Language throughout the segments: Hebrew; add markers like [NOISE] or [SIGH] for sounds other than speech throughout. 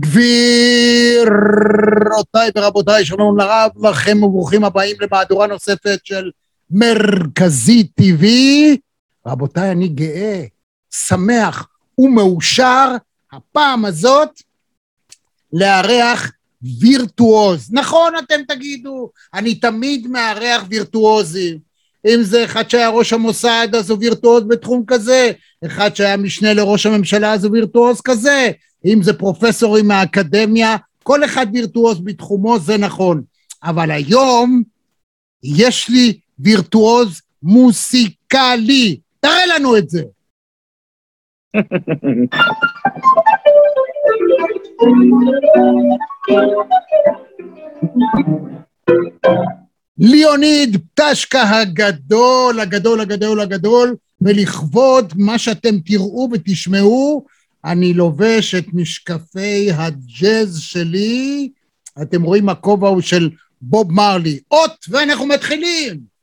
גבירותיי ורבותיי, שלום לרב לכם וברוכים הבאים למהדורה נוספת של מרכזי TV. רבותיי, אני גאה, שמח ומאושר הפעם הזאת לארח וירטואוז. נכון אתם תגידו, אני תמיד מארח וירטואוזים. אם זה אחד שהיה ראש המוסד אז הוא וירטואוז בתחום כזה, אחד שהיה משנה לראש הממשלה אז הוא וירטואוז כזה, אם זה פרופסורים מהאקדמיה, כל אחד וירטואוז בתחומו, זה נכון. אבל היום יש לי וירטואוז מוסיקלי. תראה לנו את זה. ליאוניד פטשקה הגדול, הגדול, הגדול, הגדול, ולכבוד מה שאתם תראו ותשמעו, אני לובש את משקפי הג'אז שלי, אתם רואים הכובע הוא של בוב מרלי. אות, ואנחנו מתחילים!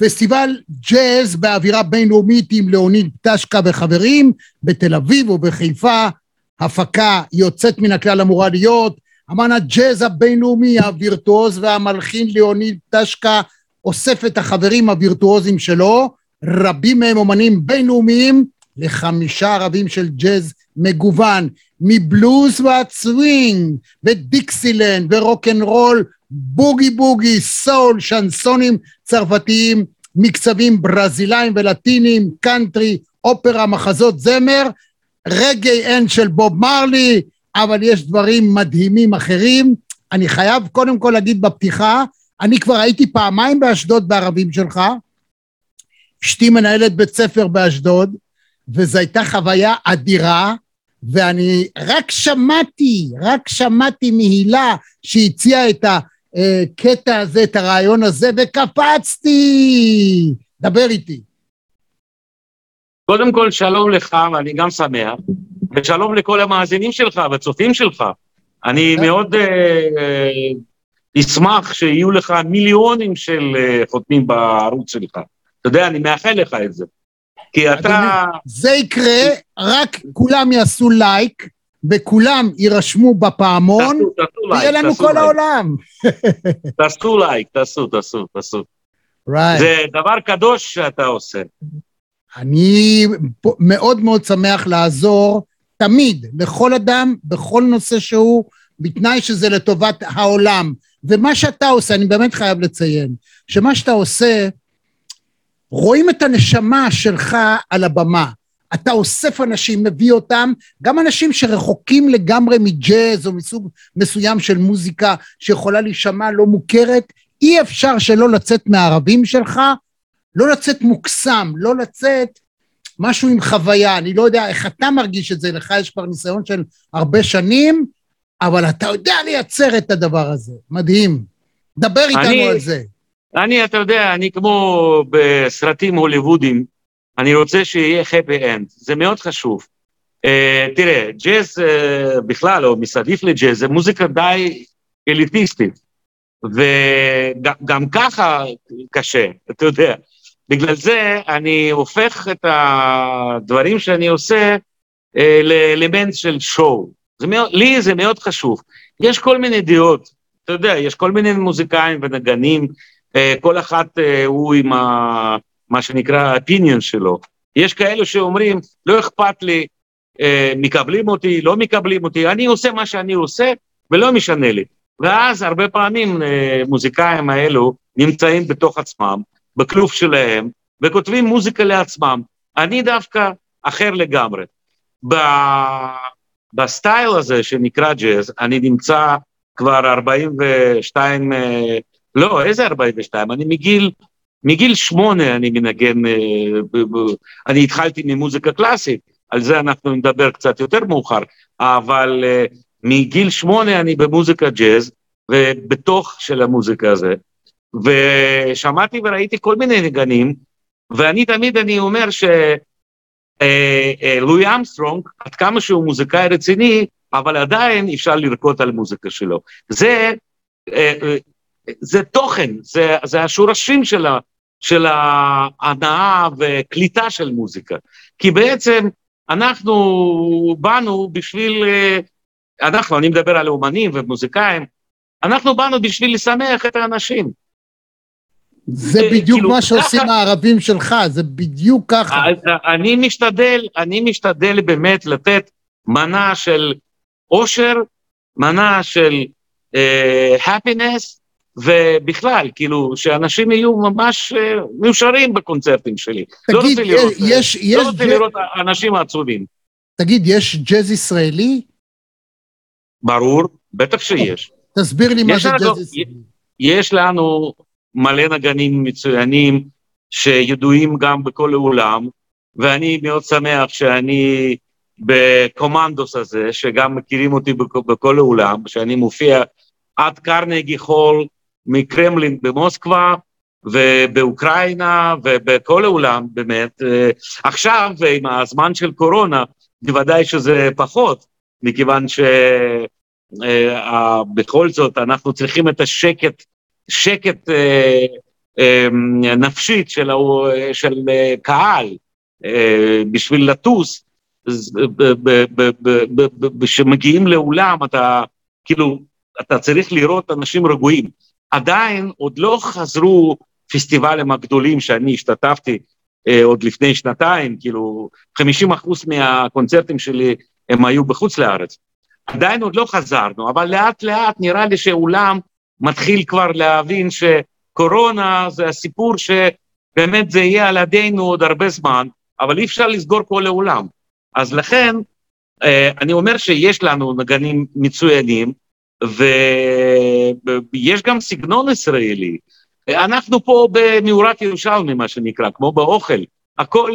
פסטיבל ג'אז באווירה בינלאומית עם ליאוניד פטשקה וחברים בתל אביב ובחיפה, הפקה יוצאת מן הכלל אמורה להיות, אמן הג'אז הבינלאומי הווירטואוז והמלחין ליאוניד פטשקה אוסף את החברים הווירטואוזים שלו, רבים מהם אומנים בינלאומיים. לחמישה ערבים של ג'אז מגוון, מבלוז ועד סווינג ודיקסילנד ורוקנרול בוגי בוגי, סול, שנסונים צרפתיים, מקצבים ברזילאים ולטינים, קאנטרי, אופרה, מחזות זמר, רגעי אין של בוב מרלי, אבל יש דברים מדהימים אחרים. אני חייב קודם כל להגיד בפתיחה, אני כבר הייתי פעמיים באשדוד בערבים שלך, אשתי מנהלת בית ספר באשדוד, וזו הייתה חוויה אדירה, ואני רק שמעתי, רק שמעתי מהילה שהציעה את הקטע הזה, את הרעיון הזה, וקפצתי! דבר איתי. קודם כל, שלום לך, ואני גם שמח, ושלום לכל המאזינים שלך והצופים שלך. אני כן. מאוד אה, אשמח שיהיו לך מיליונים של אה, חותמים בערוץ שלך. אתה יודע, אני מאחל לך את זה. כי אתה... זה יקרה, רק כולם יעשו לייק, וכולם יירשמו בפעמון, ויהיה לנו כל העולם. [LAUGHS] תעשו לייק, תעשו, תעשו, תעשו. זה דבר קדוש שאתה עושה. אני מאוד מאוד שמח לעזור תמיד, לכל אדם, בכל נושא שהוא, בתנאי שזה לטובת העולם. ומה שאתה עושה, אני באמת חייב לציין, שמה שאתה עושה, רואים את הנשמה שלך על הבמה. אתה אוסף אנשים, מביא אותם, גם אנשים שרחוקים לגמרי מג'אז או מסוג מסוים של מוזיקה שיכולה להישמע לא מוכרת, אי אפשר שלא לצאת מהערבים שלך, לא לצאת מוקסם, לא לצאת משהו עם חוויה, אני לא יודע איך אתה מרגיש את זה, לך יש כבר ניסיון של הרבה שנים, אבל אתה יודע לייצר את הדבר הזה, מדהים. דבר איתנו אני, על זה. אני, אתה יודע, אני כמו בסרטים הוליוודיים, אני רוצה שיהיה happy end, זה מאוד חשוב. Uh, תראה, ג'אז uh, בכלל, או מסביב לג'אז, זה מוזיקה די אליטיסטית, וגם ככה קשה, אתה יודע. בגלל זה אני הופך את הדברים שאני עושה uh, לאלמנט של שואו. לי זה מאוד חשוב. יש כל מיני דעות, אתה יודע, יש כל מיני מוזיקאים ונגנים, אה, כל אחד אה, הוא עם ה, מה שנקרא ה-opinion שלו. יש כאלה שאומרים, לא אכפת לי, אה, מקבלים אותי, לא מקבלים אותי, אני עושה מה שאני עושה ולא משנה לי. ואז הרבה פעמים מוזיקאים האלו נמצאים בתוך עצמם, בכלוב שלהם, וכותבים מוזיקה לעצמם. אני דווקא אחר לגמרי. בסטייל הזה שנקרא ג'אז, אני נמצא כבר 42, אה, לא, איזה 42? אני מגיל, מגיל שמונה אני מנגן, אה, אני התחלתי ממוזיקה קלאסית, על זה אנחנו נדבר קצת יותר מאוחר, אבל אה, מגיל שמונה אני במוזיקה ג'אז, ובתוך של המוזיקה הזה, ושמעתי וראיתי כל מיני נגנים, ואני תמיד, אני אומר ש... לואי אמסטרונג, עד כמה שהוא מוזיקאי רציני, אבל עדיין אפשר לרקוד על מוזיקה שלו. זה, אה, אה, זה תוכן, זה, זה השורשים של, ה, של ההנאה וקליטה של מוזיקה. כי בעצם אנחנו באנו בשביל, אה, אנחנו, אני מדבר על אומנים ומוזיקאים, אנחנו באנו בשביל לשמח את האנשים. זה בדיוק כאילו, מה שעושים ככה, הערבים שלך, זה בדיוק ככה. אני משתדל, אני משתדל באמת לתת מנה של אושר, מנה של uh, happiness, ובכלל, כאילו, שאנשים יהיו ממש uh, מיושרים בקונצרטים שלי. לא תגיד, לא רוצה לראות, יש, לא יש רוצה ג'... לראות אנשים עצובים. תגיד, יש ג'אז ישראלי? ברור, בטח שיש. תסביר לי מה זה ג'אז ישראלי. יש לנו מלא נגנים מצוינים שידועים גם בכל העולם, ואני מאוד שמח שאני בקומנדוס הזה, שגם מכירים אותי בכל העולם, שאני מופיע עד קרנגי חול מקרמלין במוסקבה, ובאוקראינה ובכל העולם באמת. עכשיו, עם הזמן של קורונה, בוודאי שזה פחות, מכיוון שבכל uh, זאת אנחנו צריכים את השקט, שקט uh, נפשית של, של קהל בשביל לטוס, כשמגיעים לאולם אתה כאילו, אתה צריך לראות אנשים רגועים. עדיין עוד לא חזרו פסטיבלים הגדולים שאני השתתפתי אה, עוד לפני שנתיים, כאילו 50 אחוז מהקונצרטים שלי הם היו בחוץ לארץ. עדיין עוד לא חזרנו, אבל לאט לאט נראה לי שאולם מתחיל כבר להבין שקורונה זה הסיפור שבאמת זה יהיה על ידינו עוד הרבה זמן, אבל אי אפשר לסגור כל העולם. אז לכן, אה, אני אומר שיש לנו נגנים מצוינים, ויש גם סגנון ישראלי. אנחנו פה במאורת ירושלמי, מה שנקרא, כמו באוכל. הכל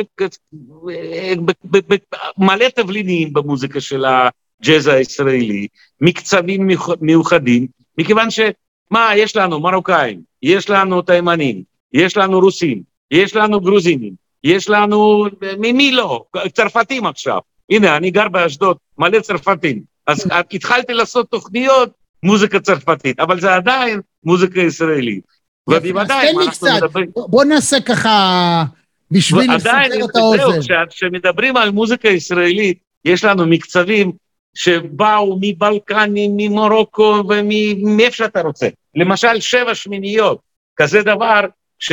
מלא תבלינים במוזיקה של הג'אז הישראלי, מקצבים מיוחדים, מכיוון שמה, יש לנו מרוקאים, יש לנו תימנים, יש לנו רוסים, יש לנו גרוזינים, יש לנו, ממי לא? צרפתים עכשיו. הנה, אני גר באשדוד, מלא צרפתים. אז התחלתי לעשות תוכניות מוזיקה צרפתית, אבל זה עדיין מוזיקה ישראלית. ובוודאי, מה אנחנו מדברים... בוא נעשה ככה, בשביל לסדר את האוזן. זהו, כשמדברים על מוזיקה ישראלית, יש לנו מקצבים שבאו מבלקנים, ממרוקו ומאיפה שאתה רוצה. למשל, שבע שמיניות, כזה דבר ש...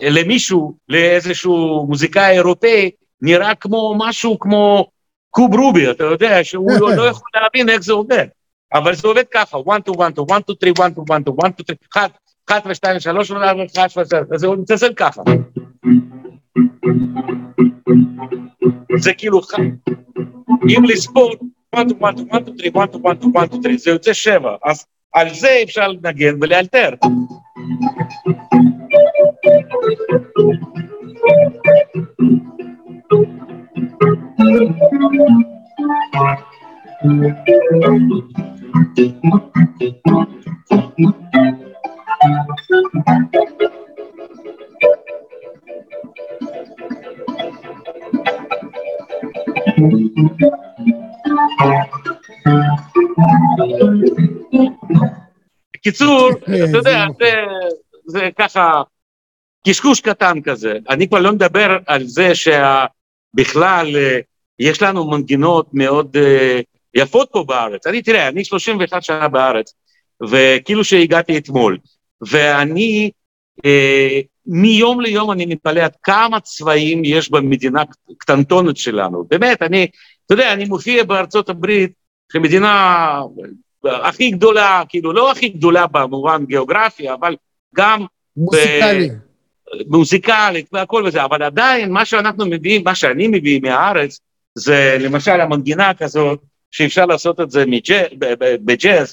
למישהו, לאיזשהו מוזיקאי אירופאי, נראה כמו משהו כמו קוב רובי, אתה יודע, שהוא לא יכול להבין איך זה עובד. אבל זה עובד ככה, 1, 2, 1, 2, 1, 2, 3, 1, 2, 1, 2, 1, 2, 3, 1, 1 ו-2 3 1 ו-3, זה מתעסק ככה. זה כאילו, אם לספור 1, 2, 1, 2, 1, 2, 3, 1, 2, 1, 2, 1, 2, 3, זה יוצא 7, אז על זה אפשר לנגן ולאלתר. בקיצור, אתה יודע, זה ככה קשקוש קטן כזה. אני כבר לא מדבר על זה שבכלל אה, יש לנו מנגינות מאוד uh, יפות פה בארץ. אני, תראה, אני 31 שנה בארץ, וכאילו שהגעתי אתמול. ואני, אה, מיום ליום אני מתפלא עד כמה צבעים יש במדינה קטנטונת שלנו. באמת, אני, אתה יודע, אני מופיע בארצות הברית, שמדינה הכי גדולה, כאילו לא הכי גדולה במובן גיאוגרפי, אבל גם... מוזיקלי. ב... מוזיקלית והכל וזה, אבל עדיין מה שאנחנו מביאים, מה שאני מביא מהארץ, זה למשל המנגינה כזאת, שאפשר לעשות את זה בג'אז.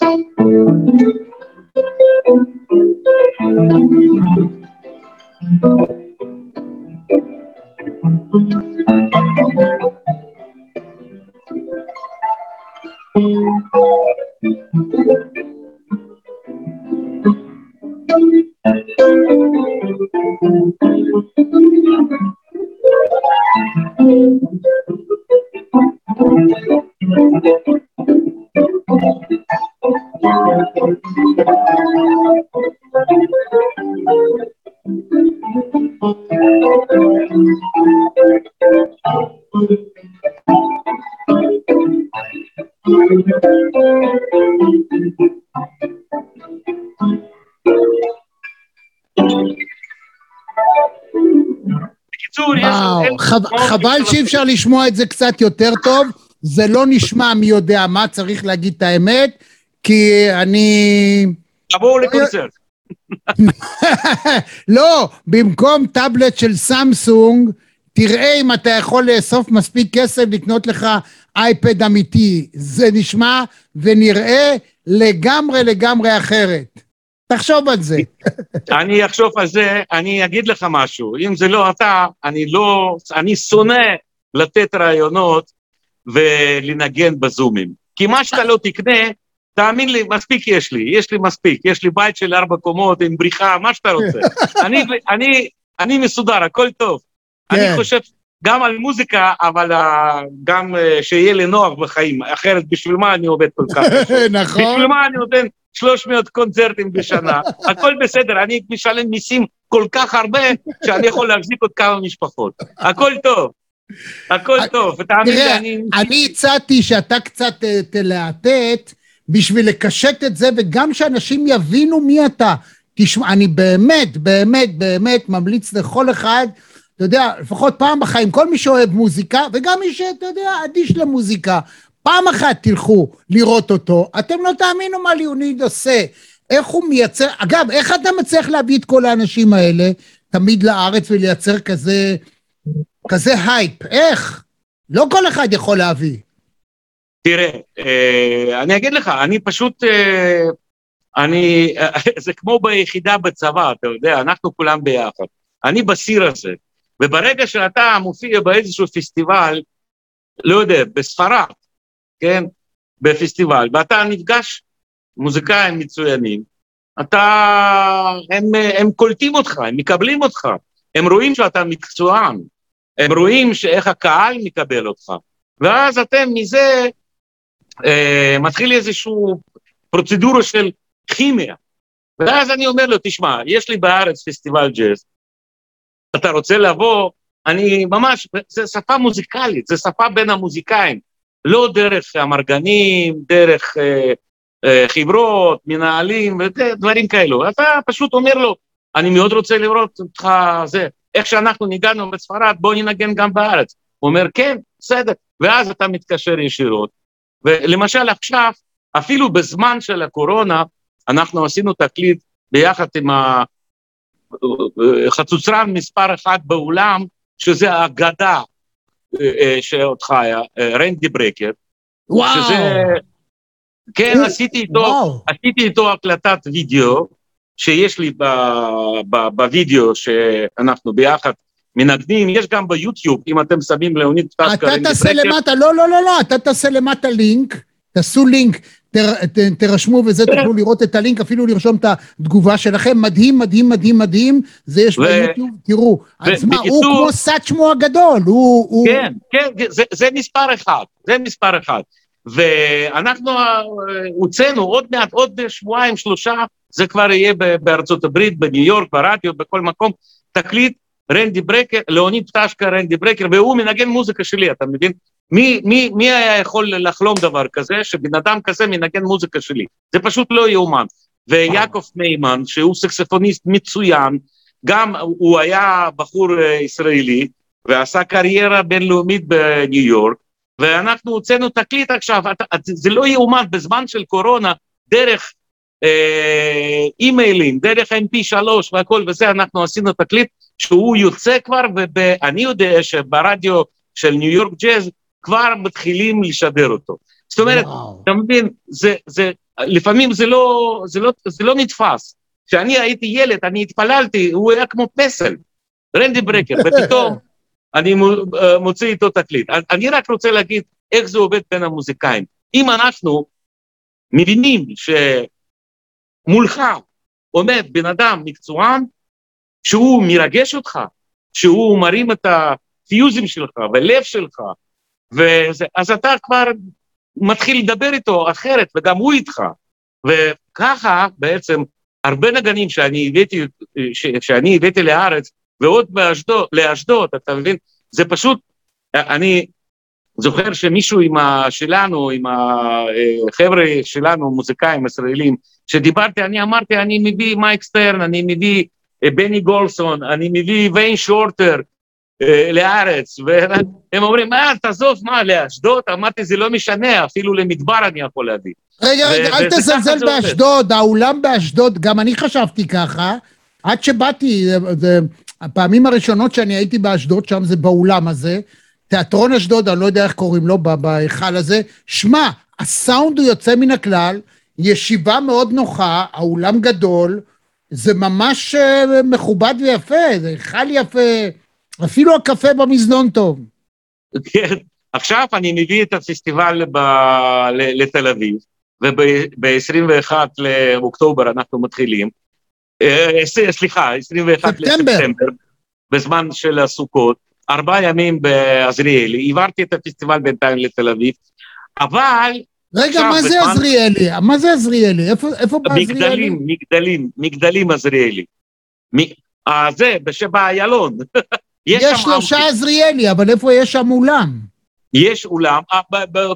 חבל שאי אפשר לשמוע את זה קצת יותר טוב, זה לא נשמע מי יודע מה, צריך להגיד את האמת, כי אני... תבואו לקונצרט. [LAUGHS] לא, במקום טאבלט של סמסונג, תראה אם אתה יכול לאסוף מספיק כסף לקנות לך אייפד אמיתי. זה נשמע ונראה לגמרי לגמרי אחרת. תחשוב על זה. אני אחשוב על זה, אני אגיד לך משהו. אם זה לא אתה, אני לא... אני שונא לתת רעיונות ולנגן בזומים. כי מה שאתה לא תקנה, תאמין לי, מספיק יש לי, יש לי מספיק. יש לי בית של ארבע קומות עם בריחה, מה שאתה רוצה. [LAUGHS] אני, אני, אני מסודר, הכל טוב. כן. אני חושב גם על מוזיקה, אבל uh, גם uh, שיהיה לי נוח בחיים, אחרת בשביל מה אני עובד כל כך [LAUGHS] נכון. בשביל מה אני נותן 300 קונצרטים בשנה, [LAUGHS] הכל בסדר, אני משלם מיסים כל כך הרבה, שאני יכול להחזיק עוד כמה משפחות. הכל טוב. הכל טוב, ותאמין לי, אני... אני הצעתי שאתה קצת אה, תלהטט בשביל לקשט את זה, וגם שאנשים יבינו מי אתה. תשמע, אני באמת, באמת, באמת ממליץ לכל אחד, אתה יודע, לפחות פעם בחיים, כל מי שאוהב מוזיקה, וגם מי שאתה יודע, אדיש למוזיקה, פעם אחת תלכו לראות אותו, אתם לא תאמינו מה ליאוניד עושה. איך הוא מייצר, אגב, איך אתה מצליח להביא את כל האנשים האלה תמיד לארץ ולייצר כזה, כזה הייפ? איך? לא כל אחד יכול להביא. תראה, אה, אני אגיד לך, אני פשוט, אה, אני, [LAUGHS] זה כמו ביחידה בצבא, אתה יודע, אנחנו כולם ביחד. אני בסצנה הזה, וברגע שאתה מופיע באיזשהו פסטיבל, לא יודע, בספרד, כן, בפסטיבל, ואתה נפגש מוזיקאים מצוינים, אתה, הם, הם קולטים אותך, הם מקבלים אותך, הם רואים שאתה מקצוען, הם רואים שאיך הקהל מקבל אותך, ואז אתם מזה אה, מתחיל איזושהי פרוצדורה של כימיה. ואז אני אומר לו, תשמע, יש לי בארץ פסטיבל ג'אז, אתה רוצה לבוא, אני ממש, זה שפה מוזיקלית, זה שפה בין המוזיקאים. לא דרך אמרגנים, דרך אה, אה, חברות, מנהלים, ודברים כאלו. אתה פשוט אומר לו, אני מאוד רוצה לראות אותך, זה, איך שאנחנו ניגענו בספרד, בוא ננגן גם בארץ. הוא אומר, כן, בסדר. ואז אתה מתקשר ישירות. ולמשל עכשיו, אפילו בזמן של הקורונה, אנחנו עשינו תקליט ביחד עם החצוצרן מספר אחת בעולם, שזה אגדה אה, אה, שעוד חיה, רנדי ברקר. וואו. שזה... כן, עשיתי איתו, וואו. עשיתי איתו הקלטת וידאו, שיש לי בווידאו שאנחנו ביחד מנגנים, יש גם ביוטיוב, אם אתם שמים לאוניד פסקה. אתה תעשה למטה, לא, לא, לא, לא, אתה תעשה למטה לינק, תעשו לינק, תרשמו וזה, תוכלו לראות את הלינק, אפילו לרשום את התגובה שלכם. מדהים, מדהים, מדהים, מדהים, זה יש. ביוטיוב, תראו. אז מה, הוא כמו סאצ'מו הגדול, הוא... הוא... כן, כן, זה, זה מספר אחד, זה מספר אחד. ואנחנו אה, הוצאנו עוד מעט, עוד שבועיים, שלושה, זה כבר יהיה בארצות הברית, בניו יורק, ברדיו, בכל מקום, תקליט רנדי ברקר, לאוניד פטשקה, רנדי ברקר, והוא מנגן מוזיקה שלי, אתה מבין? מי, מי, מי היה יכול לחלום דבר כזה, שבן אדם כזה מנגן מוזיקה שלי? זה פשוט לא יאומן. ויעקב ניימן, שהוא סקספוניסט מצוין, גם הוא היה בחור אה, ישראלי, ועשה קריירה בינלאומית בניו יורק, ואנחנו הוצאנו תקליט עכשיו, זה לא יאומן, בזמן של קורונה, דרך אה, אימיילים, דרך mp3 והכל וזה, אנחנו עשינו תקליט שהוא יוצא כבר, ואני יודע שברדיו של ניו יורק ג'אז כבר מתחילים לשדר אותו. זאת אומרת, וואו. אתה מבין, זה, זה, לפעמים זה לא, זה, לא, זה לא נתפס. כשאני הייתי ילד, אני התפללתי, הוא היה כמו פסל, רנדי ברקר, [LAUGHS] ופתאום אני אה, מוציא איתו תקליט. אני רק רוצה להגיד איך זה עובד בין המוזיקאים. אם אנחנו מבינים שמולך עומד בן אדם מקצוען, שהוא מרגש אותך, שהוא מרים את הפיוזים שלך ולב שלך, אז אתה כבר מתחיל לדבר איתו אחרת, וגם הוא איתך. וככה בעצם הרבה נגנים שאני הבאתי, שאני הבאתי לארץ, ועוד באשדוד, לאשדוד, אתה מבין? זה פשוט, אני זוכר שמישהו עם ה, שלנו, עם החבר'ה שלנו, מוזיקאים ישראלים, שדיברתי, אני אמרתי, אני מביא מייק סטרן, אני מביא אה, בני גולסון, אני מביא ויין שורטר אה, לארץ, והם אומרים, אה, תעזוב, מה, לאשדוד? אמרתי, זה לא משנה, אפילו למדבר אני יכול להביא. רגע, רגע, אל תזלזל באשדוד, האולם באשדוד, גם אני חשבתי ככה, עד שבאתי, זה, הפעמים הראשונות שאני הייתי באשדוד, שם זה באולם הזה, תיאטרון אשדוד, אני לא יודע איך קוראים לו, בהיכל הזה, שמע, הסאונד הוא יוצא מן הכלל, ישיבה מאוד נוחה, האולם גדול, זה ממש אה, מכובד ויפה, זה היכל יפה, אפילו הקפה במזנון טוב. כן, עכשיו אני מביא את הפסטיבל ב... לתל אביב, וב-21 לאוקטובר אנחנו מתחילים, אה, סליחה, 21 לספטמבר, בזמן של הסוכות, ארבעה ימים בעזריאלי, העברתי את הפסטיבל בינתיים לתל אביב, אבל... רגע, מה זה עזריאלי? מה זה עזריאלי? איפה בעזריאלי? מגדלים, מגדלים, מגדלים עזריאלי. אה, זה, שבאיילון. [LAUGHS] יש שלושה עזריאלי, אבל איפה יש שם אולם? יש אולם. אה,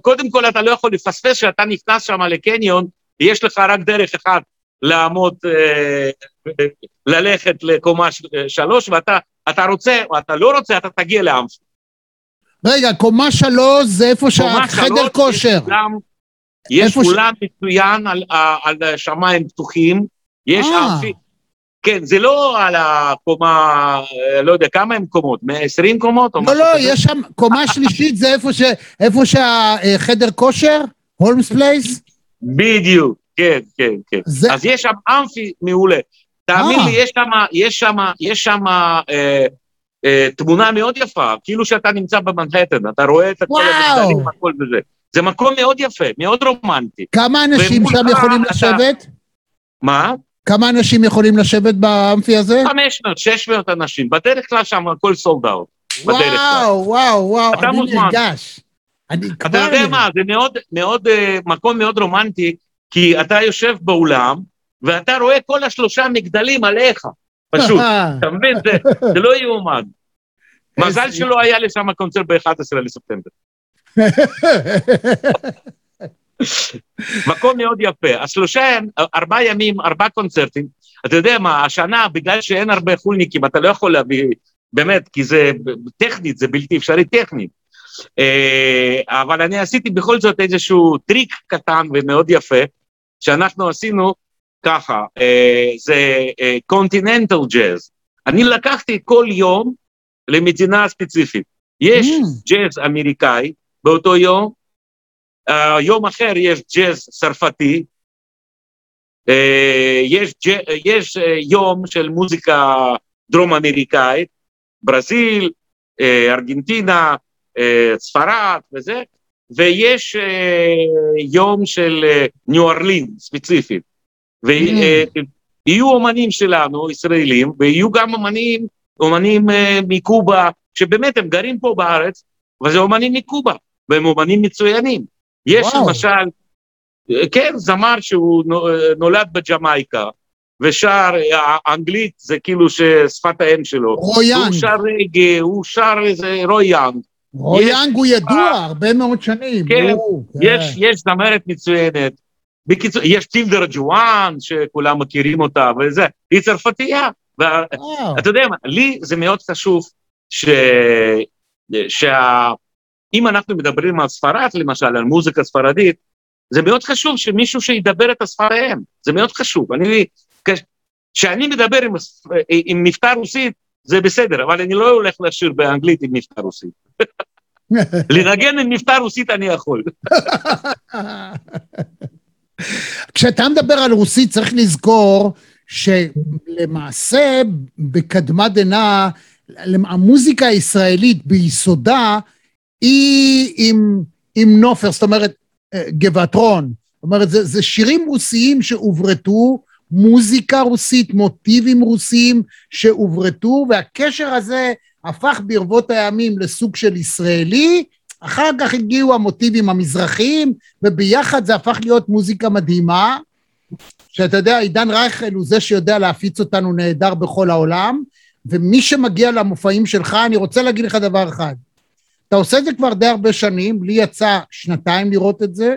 קודם כל, אתה לא יכול לפספס שאתה נכנס שם לקניון, יש לך רק דרך אחת לעמוד, אה, ללכת לקומה שלוש, ואתה אתה רוצה או אתה לא רוצה, אתה תגיע לאמפי. רגע, קומה שלוש זה איפה שהחדר כושר. יש אולם. מצוין על, על שמיים פתוחים, יש אמפי. כן, זה לא על הקומה, לא יודע, כמה הם קומות? 120 קומות? לא, לא, כזה? יש שם, קומה שלישית זה איפה, ש, איפה שהחדר כושר? הולמס פלייס? בדיוק, כן, כן, כן. זה... אז יש שם אמפי מעולה. תאמין לי, יש שם, יש שם, יש שם אה, אה, תמונה מאוד יפה, כאילו שאתה נמצא במנהטן, אתה רואה את כל המגדלים, הכל וזה. זה מקום מאוד יפה, מאוד רומנטי. כמה אנשים שם יכולים. לשבת? מה? כמה אנשים יכולים לשבת באמפי הזה? 500, 600 אנשים. בדרך כלל שם הכל סולד אאוט. וואו, וואו, וואו, אני נרגש. אתה יודע מה, זה מאוד, מאוד, אה, מקום מאוד רומנטי, כי אתה יושב באולם, ואתה רואה כל השלושה מגדלים עליך, פשוט. [LAUGHS] אתה מבין? זה, זה לא יאומן. מזל שלא היה לי שם קונצרט ב-11 לספטמבר. [LAUGHS] מקום מאוד יפה. אז שלושה, ארבעה ימים, ארבעה קונצרטים. אתה יודע מה, השנה, בגלל שאין הרבה חולניקים, אתה לא יכול להביא, באמת, כי זה טכנית, זה בלתי אפשרי טכנית. אה, אבל אני עשיתי בכל זאת איזשהו טריק קטן ומאוד יפה, שאנחנו עשינו ככה, אה, זה קונטיננטל ג'אז. אני לקחתי כל יום למדינה ספציפית. יש mm. ג'אז אמריקאי באותו יום, יום אחר יש ג'אז צרפתי, uh, יש, יש uh, יום של מוזיקה דרום אמריקאית, ברזיל, ארגנטינה, ספרד וזה, ויש יום של ניו ארלין ספציפית. ויהיו mm. אומנים שלנו, ישראלים, ויהיו גם אומנים, אומנים מקובה, שבאמת הם גרים פה בארץ, וזה אומנים מקובה, והם אומנים מצוינים. יש וואו. למשל, כן, זמר שהוא נולד בג'מייקה, ושר אנגלית, זה כאילו ששפת האם שלו. רויאנג. הוא שר רגע, הוא שר איזה רויאנג. רויאנג הוא ידוע הרבה מאוד שנים. כן, הוא, יש, יש זמרת מצוינת. בקיצור, יש טילדר ג'ואן, שכולם מכירים אותה, וזה, היא צרפתייה. ואתה יודע מה, לי זה מאוד חשוב ש... שה... אם אנחנו מדברים על ספרד, למשל, על מוזיקה ספרדית, זה מאוד חשוב שמישהו שידבר את האם, זה מאוד חשוב. אני, כשאני מדבר עם, עם מבטא רוסית, זה בסדר, אבל אני לא הולך לשיר באנגלית עם מבטא רוסית. [LAUGHS] לנגן עם מבטא רוסית אני יכול. [LAUGHS] כשאתה מדבר על רוסית, צריך לזכור שלמעשה, בקדמת דנא, המוזיקה הישראלית ביסודה היא עם, עם נופר, זאת אומרת, גבעתרון. זאת אומרת, זה, זה שירים רוסיים שהוברטו, מוזיקה רוסית, מוטיבים רוסיים שהוברטו, והקשר הזה הפך ברבות הימים לסוג של ישראלי, אחר כך הגיעו המוטיבים המזרחיים, וביחד זה הפך להיות מוזיקה מדהימה, שאתה יודע, עידן רייכל הוא זה שיודע להפיץ אותנו נהדר בכל העולם, ומי שמגיע למופעים שלך, אני רוצה להגיד לך דבר אחד. אתה עושה את זה כבר די הרבה שנים, לי יצא שנתיים לראות את זה.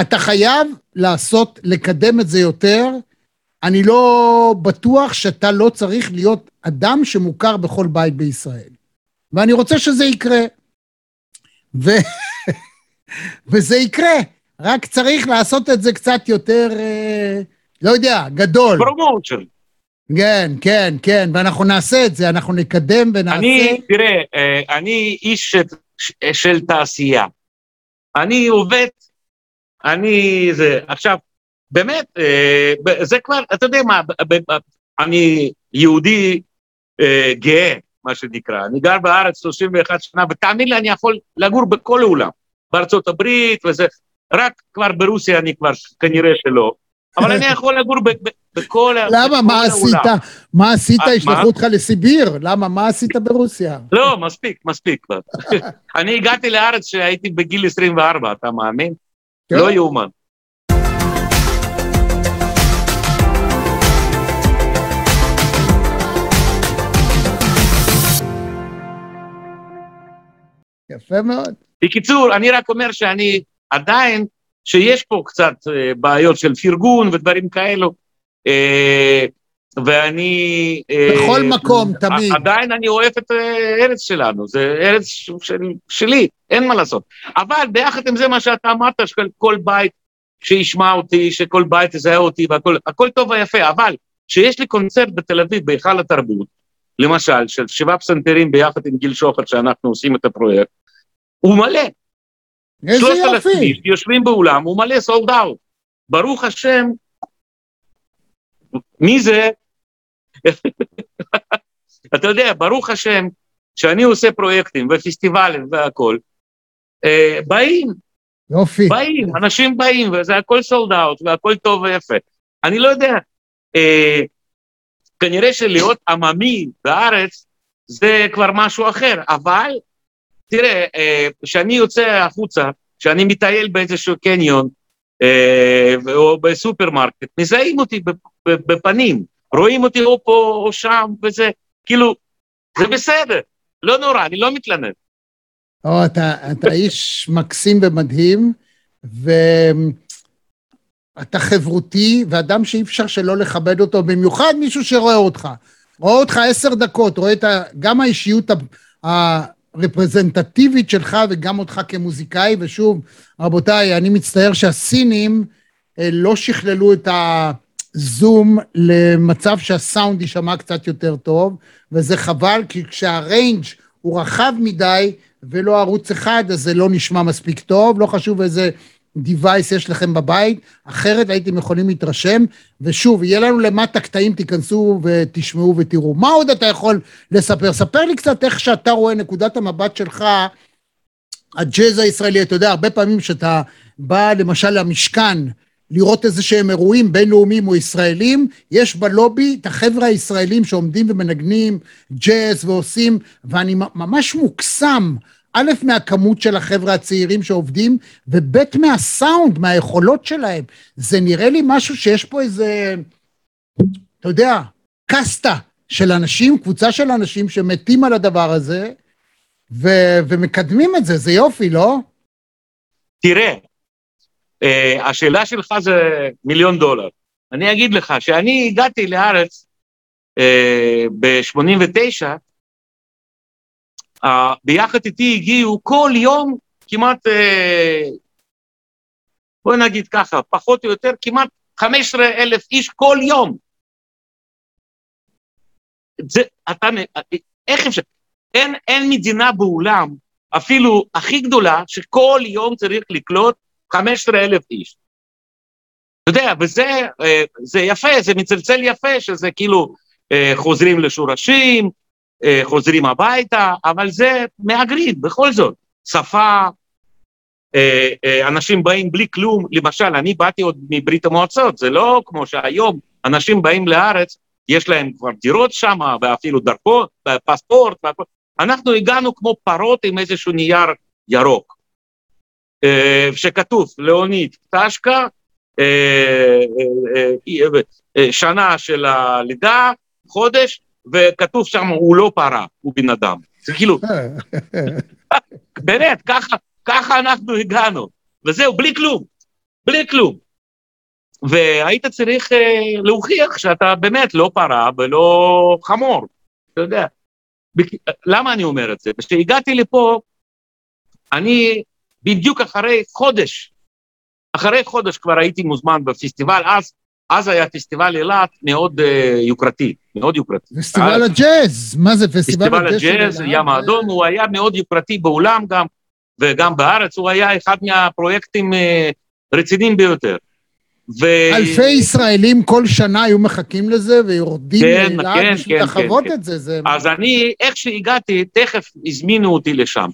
אתה חייב לעשות, לקדם את זה יותר. אני לא בטוח שאתה לא צריך להיות אדם שמוכר בכל בית בישראל. ואני רוצה שזה יקרה. ו... [LAUGHS] וזה יקרה, רק צריך לעשות את זה קצת יותר, אה, לא יודע, גדול. promotion. כן, כן, כן, ואנחנו נעשה את זה, אנחנו נקדם ונעשה... אני, תראה, אה, אני איש של, של תעשייה. אני עובד, אני זה, עכשיו, באמת, אה, זה כבר, אתה יודע מה, אני יהודי אה, גאה, מה שנקרא. אני גר בארץ 31 שנה, ותאמין לי, אני יכול לגור בכל העולם. בארצות הברית וזה, רק כבר ברוסיה אני כבר כנראה שלא. אבל אני [LAUGHS] יכול לגור בכל העולם. למה? מה עשית? מה עשית? ישלחו אותך לסיביר. למה? מה עשית ברוסיה? לא, מספיק, מספיק כבר. [LAUGHS] אני הגעתי לארץ כשהייתי בגיל 24, אתה מאמין? לא יאומן. יפה מאוד. בקיצור, אני רק אומר שאני עדיין, שיש פה קצת בעיות של פרגון ודברים כאלו, ואני... בכל מקום, תמיד. עדיין אני אוהב את הארץ שלנו, זה ארץ של, שלי, אין מה לעשות. אבל ביחד עם זה מה שאתה אמרת, שכל בית שישמע אותי, שכל בית יזהה אותי, והכל הכל טוב ויפה, אבל כשיש לי קונצרט בתל אביב, בהיכל התרבות, למשל, של שבעה פסנתרים ביחד עם גיל שוחט, שאנחנו עושים את הפרויקט, הוא מלא. איזה יופי. יושבים באולם, הוא מלא סולד אאוט. ברוך השם, מי זה? [LAUGHS] אתה יודע, ברוך השם, כשאני עושה פרויקטים ופסטיבלים והכול, אה, באים. יופי. באים. אנשים באים, וזה הכל סולד אאוט, והכל טוב ויפה. אני לא יודע, אה, כנראה שלהיות עממי בארץ זה כבר משהו אחר, אבל תראה, כשאני יוצא החוצה, כשאני מטייל באיזשהו קניון אה, או בסופרמרקט, מזהים אותי בפנים, רואים אותי או פה או שם, וזה, כאילו, זה בסדר, לא נורא, אני לא מתלנן. או, אתה, אתה איש מקסים ומדהים, ואתה חברותי, ואדם שאי אפשר שלא לכבד אותו, במיוחד מישהו שרואה אותך. רואה אותך עשר דקות, רואה את ה, גם האישיות הרפרזנטטיבית שלך וגם אותך כמוזיקאי, ושוב, רבותיי, אני מצטער שהסינים אה, לא שכללו את הזום למצב שהסאונד יישמע קצת יותר טוב, וזה חבל, כי כשהריינג' הוא רחב מדי ולא ערוץ אחד, אז זה לא נשמע מספיק טוב, לא חשוב איזה device יש לכם בבית, אחרת הייתם יכולים להתרשם, ושוב, יהיה לנו למטה קטעים, תיכנסו ותשמעו ותראו. מה עוד אתה יכול לספר? ספר לי קצת איך שאתה רואה נקודת המבט שלך, הג'אז הישראלי, אתה יודע, הרבה פעמים שאתה בא למשל למשכן, לראות איזה שהם אירועים בינלאומיים או ישראלים, יש בלובי את החבר'ה הישראלים שעומדים ומנגנים ג'אז ועושים, ואני ממש מוקסם א', מהכמות של החבר'ה הצעירים שעובדים, וב', מהסאונד, מהיכולות שלהם. זה נראה לי משהו שיש פה איזה אתה יודע, קסטה של אנשים, קבוצה של אנשים שמתים על הדבר הזה, ו- ומקדמים את זה, זה יופי, לא? תראה, uh, השאלה שלך זה מיליון דולר. אני אגיד לך, שאני הגעתי לארץ uh, ב-89, uh, ביחד איתי הגיעו כל יום כמעט, uh, בוא נגיד ככה, פחות או יותר, כמעט 15 אלף איש כל יום. זה, אתה, איך אפשר? אין, אין מדינה בעולם, אפילו הכי גדולה, שכל יום צריך לקלוט 15 אלף איש. אתה יודע, וזה אה, זה יפה, זה מצלצל יפה, שזה כאילו אה, חוזרים לשורשים, אה, חוזרים הביתה, אבל זה מהגרים, בכל זאת. שפה, אנשים באים בלי כלום, למשל, אני באתי עוד מברית המועצות, זה לא כמו שהיום אנשים באים לארץ, יש להם כבר דירות שם, ואפילו דרכון, פספורט. אנחנו הגענו כמו פרות עם איזשהו נייר ירוק, אה, שכתוב לאוניד טשקה, אה, אה, שנה של הלידה, חודש, וכתוב שם הוא לא פרה, הוא בן אדם. זה כאילו, [LAUGHS] באמת, ככה, ככה אנחנו הגענו, וזהו, בלי כלום, בלי כלום. והיית צריך אה, להוכיח שאתה באמת לא פרה ולא חמור, אתה יודע. למה אני אומר את זה? כשהגעתי לפה, אני בדיוק אחרי חודש, אחרי חודש כבר הייתי מוזמן בפסטיבל, אז, אז היה פסטיבל אילת מאוד uh, יוקרתי, מאוד יוקרתי. פסטיבל הג'אז, מה זה פסטיבל הג'אז? פסטיבל הג'אז, ים האדום, הוא היה מאוד יוקרתי בעולם גם, וגם בארץ, הוא היה אחד מהפרויקטים uh, רציניים ביותר. ו... אלפי ישראלים כל שנה היו מחכים לזה ויורדים כן, לאילת כן, בשביל כן, לחוות כן, את זה. זה... אז אני, איך שהגעתי, תכף הזמינו אותי לשם.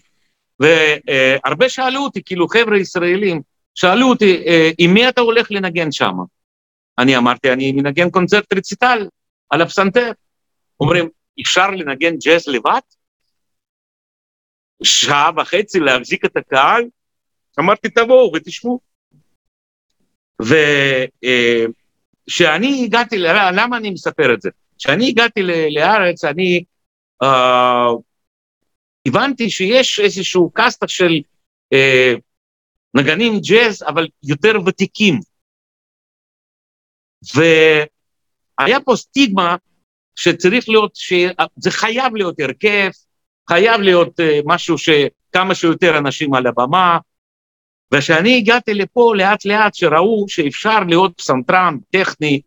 והרבה uh, שאלו אותי, כאילו חבר'ה ישראלים, שאלו אותי, עם מי אתה הולך לנגן שם? אני אמרתי, אני מנגן קונצרט רציטל על הפסנתר. אומרים, אפשר לנגן ג'אז לבד? שעה וחצי להחזיק את הקהל? אמרתי, תבואו ותשמעו. וכשאני הגעתי, למה אני מספר את זה? כשאני הגעתי לארץ, אני uh, הבנתי שיש איזשהו קאסטה של uh, נגנים ג'אז, אבל יותר ותיקים. והיה פה סטיגמה שצריך להיות, שזה חייב להיות הרכב, חייב להיות uh, משהו שכמה שיותר אנשים על הבמה, וכשאני הגעתי לפה לאט לאט שראו שאפשר להיות פסנתרן טכני,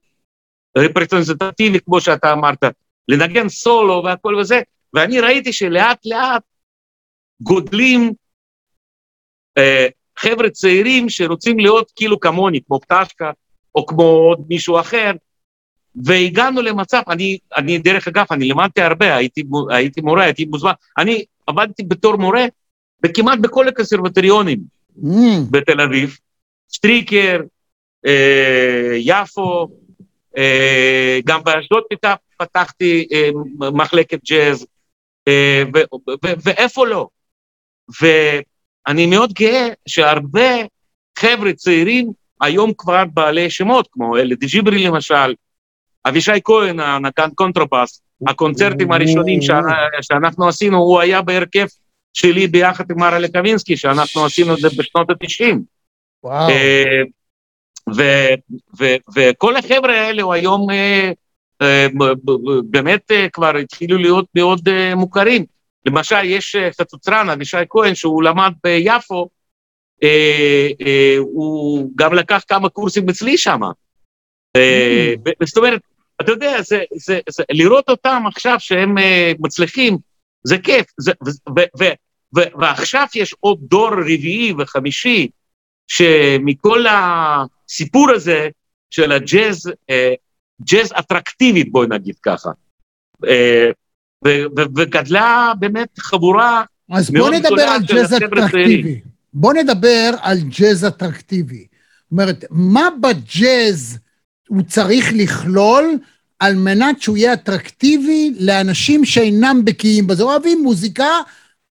רפרזנטטיבי כמו שאתה אמרת, לנגן סולו והכל וזה, ואני ראיתי שלאט לאט גודלים אה, חבר'ה צעירים שרוצים להיות כאילו כמוני, כמו פטשקה או כמו עוד מישהו אחר, והגענו למצב, אני, אני דרך אגב, אני למדתי הרבה, הייתי, הייתי מורה, הייתי מוזמן, אני עבדתי בתור מורה וכמעט בכל הקונסרבטוריונים. mm. בתל אביב, שטריקר, אה, יפו, אה, גם באשדוד פתחתי אה, מחלקת ג'אז, אה, ואיפה לא. ואני מאוד גאה שהרבה חבר'ה צעירים היום כבר בעלי שמות, כמו אלי דג'יברי למשל, אבישי כהן, הנגן קונטרבאס, הקונצרטים הראשונים שאנחנו עשינו, הוא היה בהרכב שלי ביחד עם מרק לקווינסקי, שאנחנו עשינו את זה בשנות ה-90. וואו. וכל החבר'ה האלו היום אה, אה, באמת אה, כבר התחילו להיות מאוד מוכרים. למשל, יש חצוצרן, אבישי כהן, שהוא למד ביפו, הוא גם לקח כמה קורסים אצלי שם. Mm. זאת אומרת, אתה יודע, זה, זה, זה, לראות אותם עכשיו שהם מצליחים, זה כיף, זה, ו, ו, ו, ו, ועכשיו יש עוד דור רביעי וחמישי, שמכל הסיפור הזה של הג'אז, אה, ג'אז אטרקטיבית, בואי נגיד ככה. אה, ו, ו, וגדלה באמת חבורה אז בוא נדבר על ג'אז אטרקטיבי. בוא נדבר על ג'אז אטרקטיבי. זאת אומרת, מה בג'אז הוא צריך לכלול על מנת שהוא יהיה אטרקטיבי לאנשים שאינם בקיאים בזה, אוהבים מוזיקה,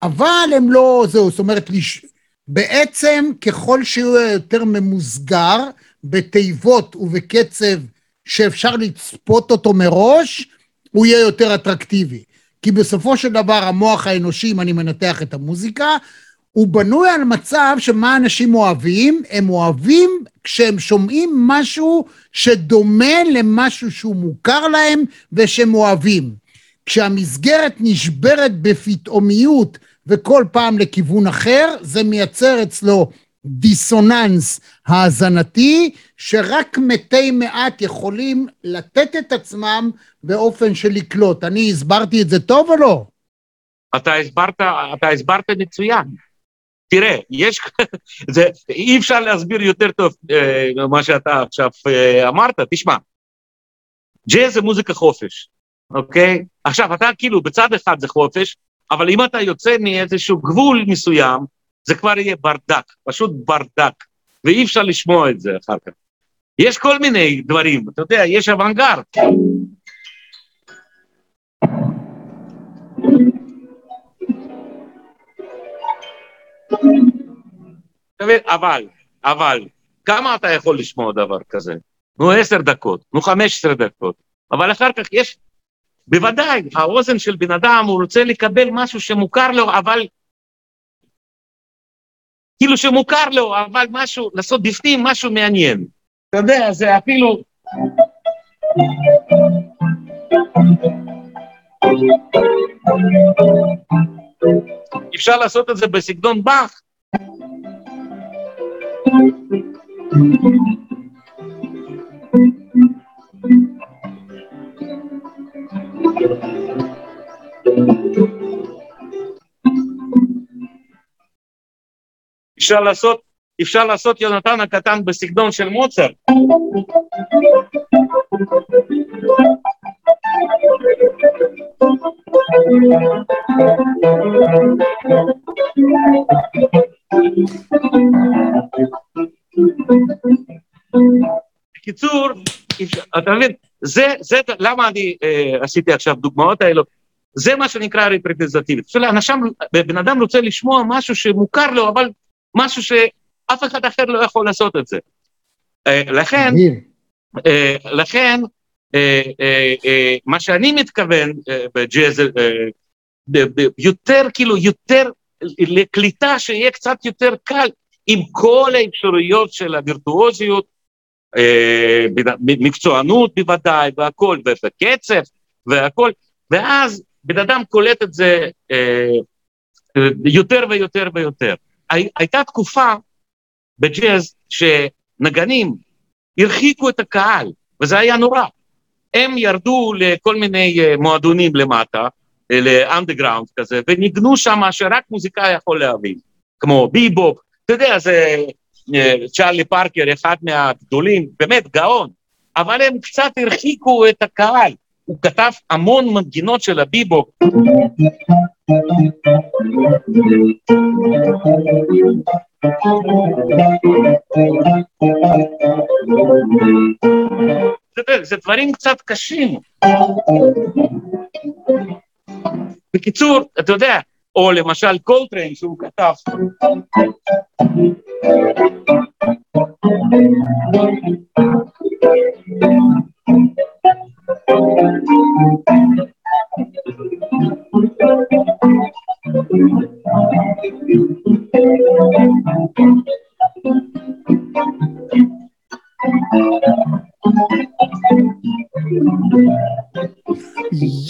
אבל הם לא, זהו, זאת אומרת, בעצם ככל שהוא יותר ממוסגר, בתיבות ובקצב שאפשר לצפות אותו מראש, הוא יהיה יותר אטרקטיבי. כי בסופו של דבר המוח האנושי, אם אני מנתח את המוזיקה, הוא בנוי על מצב שמה אנשים אוהבים? הם אוהבים כשהם שומעים משהו שדומה למשהו שהוא מוכר להם ושהם אוהבים. כשהמסגרת נשברת בפתאומיות וכל פעם לכיוון אחר, זה מייצר אצלו דיסוננס האזנתי, שרק מתי מעט יכולים לתת את עצמם באופן של לקלוט. אני הסברתי את זה טוב או לא? אתה הסברת, אתה הסברת מצוין. תראה, יש, [LAUGHS] זה, אי אפשר להסביר יותר טוב אה, מה שאתה עכשיו אה, אמרת, תשמע, ג'אז זה מוזיקה חופש, אוקיי? עכשיו, אתה כאילו, בצד אחד זה חופש, אבל אם אתה יוצא מאיזשהו גבול מסוים, זה כבר יהיה ברדק, פשוט ברדק, ואי אפשר לשמוע את זה אחר כך. יש כל מיני דברים, אתה יודע, יש אוונגרד. אבל, אבל, כמה אתה יכול לשמוע דבר כזה? נו, עשר דקות, נו, חמש עשרה דקות, אבל אחר כך יש, בוודאי, האוזן של בן אדם, הוא רוצה לקבל משהו שמוכר לו, אבל כאילו שמוכר לו, אבל משהו, לעשות בפנים משהו מעניין. אתה יודע, זה אפילו... אפשר לעשות את זה בסגנון באך. אפשר לעשות, אפשר לעשות יונתן הקטן בסגנון של מוצר. בקיצור, אתה מבין, זה, זה, למה אני אה, עשיתי עכשיו דוגמאות האלו? זה מה שנקרא רפרזנטטיבית. אנשים, בן אדם רוצה לשמוע משהו שמוכר לו, אבל משהו שאף אחד אחר לא יכול לעשות את זה. אה, לכן, אה, לכן, מה שאני מתכוון בג'אז, יותר, כאילו, יותר לקליטה שיהיה קצת יותר קל עם כל האפשרויות של הווירטואוזיות, מקצוענות בוודאי, והכל, וקצב, והכל, ואז בן אדם קולט את זה יותר ויותר ויותר. הייתה תקופה בג'אז שנגנים הרחיקו את הקהל, וזה היה נורא. הם ירדו לכל מיני אה, מועדונים למטה, אה, לאנדרגראונד כזה, וניגנו שם שרק מוזיקאי יכול להבין, כמו ביבופ, אתה יודע, זה אה, צ'ארלי פארקר, אחד מהגדולים, באמת גאון, אבל הם קצת הרחיקו את הקהל. הוא כתב המון מנגינות של הביבופ. זה דברים קצת קשים. בקיצור, אתה יודע, או למשל קולטריין שהוא כתב.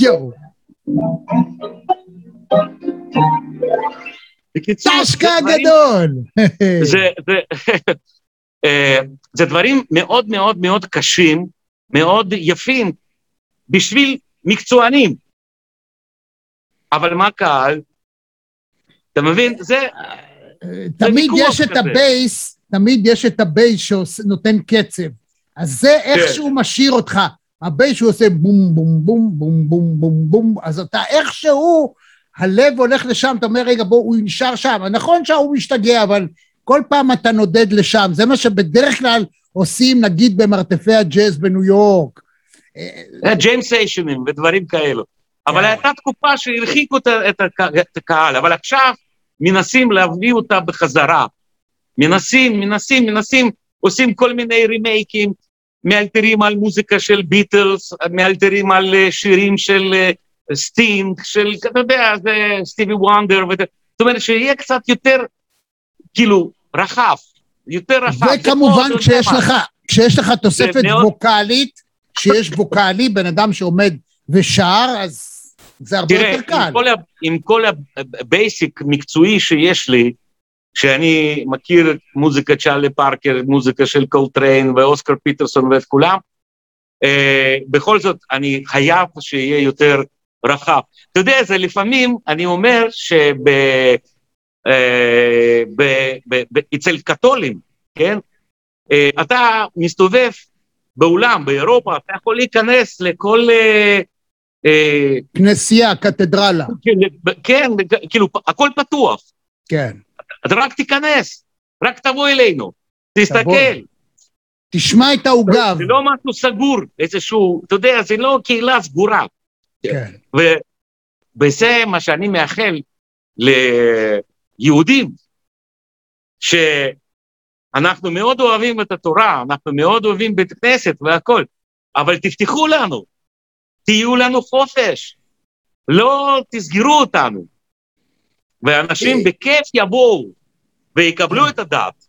יואו. פטשקה גדול. זה, זה, אה, זה דברים מאוד מאוד מאוד קשים, מאוד יפים, בשביל מקצוענים. אבל מה קהל? אתה מבין? זה... תמיד יש את הבייס, תמיד יש את הבייס שנותן קצב. אז זה איכשהו כן. משאיר אותך. הבייס שהוא עושה בום בום בום בום בום בום בום, אז אתה איכשהו, הלב הולך לשם, אתה אומר, רגע, בוא, הוא נשאר שם. נכון שההוא משתגע, אבל כל פעם אתה נודד לשם. זה מה שבדרך כלל עושים, נגיד, במרתפי הג'אז בניו יורק. ג'אם סשנים ודברים כאלו. אבל כן. הייתה תקופה שהרחיקו את הקהל, אבל עכשיו מנסים להביא אותה בחזרה. מנסים, מנסים, מנסים, עושים כל מיני רימייקים, מאלתרים על מוזיקה של ביטלס, מאלתרים על אה, שירים של אה, סטינג, של, אתה יודע, זה סטיבי וונדר, זאת אומרת שיהיה קצת יותר, כאילו, רחב, יותר רחב. וכמובן כשיש לך, כשיש לך תוספת. ווקאלית, כשיש [LAUGHS] ווקאלי, בן אדם שעומד ושר, אז זה הרבה תראה, יותר קל. כל, עם כל ה basic מקצועי שיש לי, שאני מכיר את מוזיקה צ'ארלי פארקר, מוזיקה של קולטריין ואוסקר פיטרסון ואת כולם, אה, בכל זאת אני חייב שיהיה יותר רחב. אתה יודע, זה לפעמים, אני אומר שב... אה, ב, ב, ב, אצל קתולים, כן? אה, אתה מסתובב באולם, באירופה, אתה יכול להיכנס לכל... אה, אה, כנסייה, קתדרלה. כן, כן, כאילו, הכל פתוח. כן. אתה רק תיכנס, רק תבוא אלינו, תסתכל. תשמע את העוגב. זה לא משהו סגור, איזשהו, אתה יודע, זה לא קהילה סגורה. כן. וזה מה שאני מאחל ליהודים, שאנחנו מאוד אוהבים את התורה, אנחנו מאוד אוהבים בית כנסת והכול, אבל תפתחו לנו, תהיו לנו חופש, לא תסגרו אותנו. ואנשים בכיף יבואו ויקבלו כן. את הדת,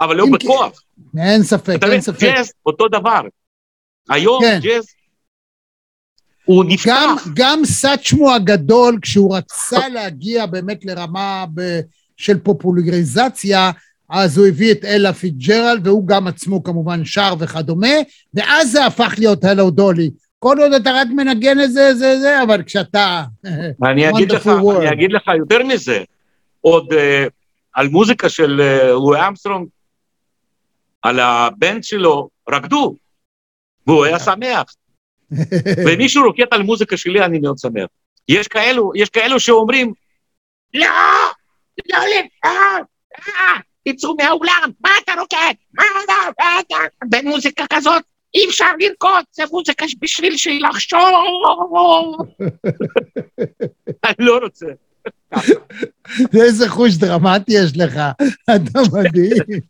אבל לא בכוח. אין ספק, אין ספק. ג'אז אותו דבר. היום כן. ג'אז הוא נפתח. גם, גם סאצ'מו הגדול, כשהוא רצה להגיע באמת לרמה ב, של פופולריזציה, אז הוא הביא את אלה פיצג'רלד, והוא גם עצמו כמובן שר וכדומה, ואז זה הפך להיות Hello Dolly. כל עוד אתה רק מנגן את זה, זה, זה, אבל כשאתה... [LAUGHS] אני אגיד לך, אני אגיד לך יותר מזה, עוד אה, על מוזיקה של אה, לואי ארמסטרונג, על הבנד שלו, רקדו, והוא היה [LAUGHS] שמח. ומישהו רוקד על מוזיקה שלי, אני מאוד שמח. יש כאלו, יש כאלו שאומרים, לא, לא לבד, תצאו מהאולם, מה אתה רוקט? מה אתה, במוזיקה כזאת אי אפשר לרקוד, זה מוזיקה בשביל שילחשוב. אני לא רוצה. איזה חוש דרמטי יש לך, אתה מדהים.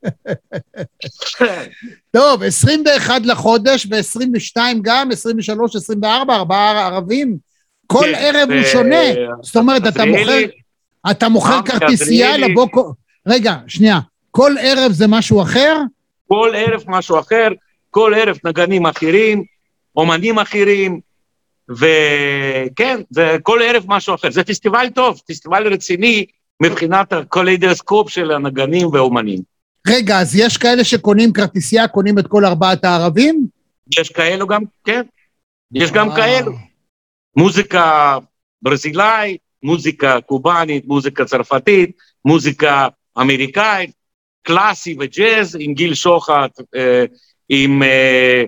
טוב, 21 לחודש ו-22 גם, 23, 24, ארבעה ערבים. כל כן, ערב הוא שונה. זאת אומרת, אתה מוכר, אתה מוכר כרטיסייה לבוא... רגע, שנייה. כל ערב זה משהו אחר? כל ערב משהו אחר. כל ערב נגנים אחרים, אומנים אחרים, וכן, זה כל ערב משהו אחר. זה פסטיבל טוב, פסטיבל רציני מבחינת הקליידוסקופ של הנגנים והאומנים. רגע, אז יש כאלה שקונים כרטיסייה, קונים את כל ארבעת הערבים? יש כאלו גם, כן. יש גם כאלו. מוזיקה ברזילאי, מוזיקה קובאנית, מוזיקה צרפתית, מוזיקה אמריקאית, קלאסי וג'אז עם גיל שוחט, אה, עם, אה,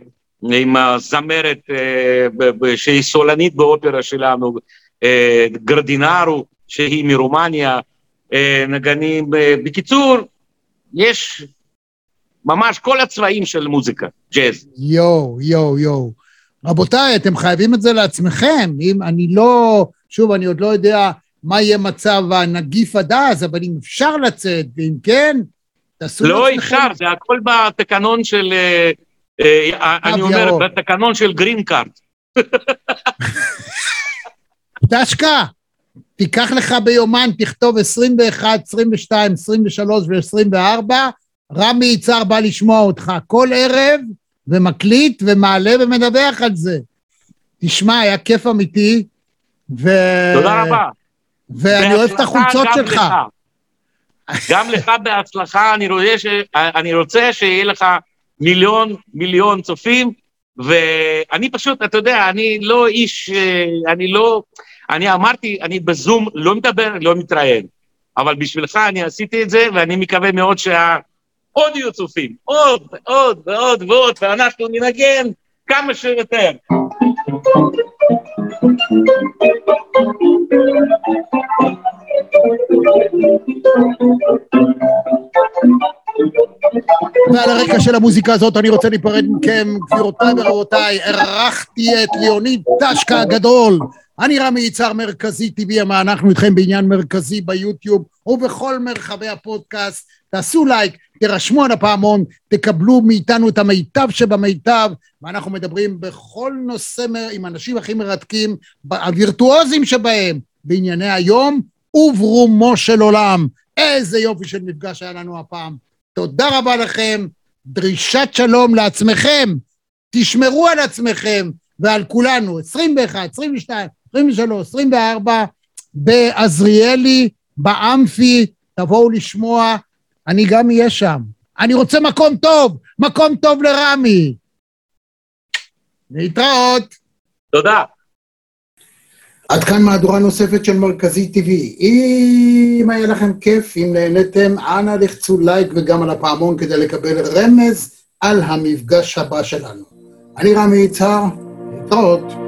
עם הזמרת אה, שהיא סולנית באופרה שלנו, אה, גרדינרו, שהיא מרומניה, נגנים, בקיצור, יש ממש כל הצבעים של מוזיקה, ג'אז. יואו, יואו, יואו. רבותיי, אתם חייבים את זה לעצמכם. אם אני לא, שוב, אני עוד לא יודע מה יהיה מצב הנגיף עד אז, אבל אם אפשר לצאת, ואם כן, לא אפשר, זה הכל בתקנון של, אה, אה, אני אומר, בתקנון של green card. [LAUGHS] דשקה, תיקח לך ביומן, תכתוב 21, 22, 23 ו-24, רמי יצהר בא לשמוע אותך כל ערב, ומקליט ומעלה ומדווח על זה. תשמע, היה כיף אמיתי, ו... תודה רבה. ואני אוהב את החולצות שלך. לך. גם לך בהצלחה, אני, רואה ש... אני רוצה שיהיה לך מיליון, מיליון צופים, ואני פשוט, אתה יודע, אני לא איש, אני לא, אני אמרתי, אני בזום לא מדבר, לא מתראיין, אבל בשבילך אני עשיתי את זה, ואני מקווה מאוד שעוד יהיו צופים, עוד, עוד ועוד ועוד, ואנחנו ננגן כמה שיותר. ועל הרקע של המוזיקה הזאת אני רוצה להיפרד מכם, גבירותיי ורבותיי, ערכתי את ליאוניד טשקה הגדול. אני רמי יצהר מרכזי טבעי, מה אנחנו איתכם בעניין מרכזי ביוטיוב ובכל מרחבי הפודקאסט. תעשו לייק, תירשמו על הפעמון, תקבלו מאיתנו את המיטב שבמיטב, ואנחנו מדברים בכל נושא עם אנשים הכי מרתקים, הווירטואוזים שבהם, בענייני היום וברומו של עולם. איזה יופי של מפגש היה לנו הפעם. תודה רבה לכם, דרישת שלום לעצמכם, תשמרו על עצמכם ועל כולנו, 21, 22, 23, 24, בעזריאלי, באמפי, תבואו לשמוע, אני גם אהיה שם. אני רוצה מקום טוב, מקום טוב לרמי. להתראות. תודה. עד כאן מהדורה נוספת של מרכזי TV. אם היה לכם כיף, אם נהניתם, אנא לחצו לייק וגם על הפעמון כדי לקבל רמז על המפגש הבא שלנו. אני רמי יצהר, להתראות.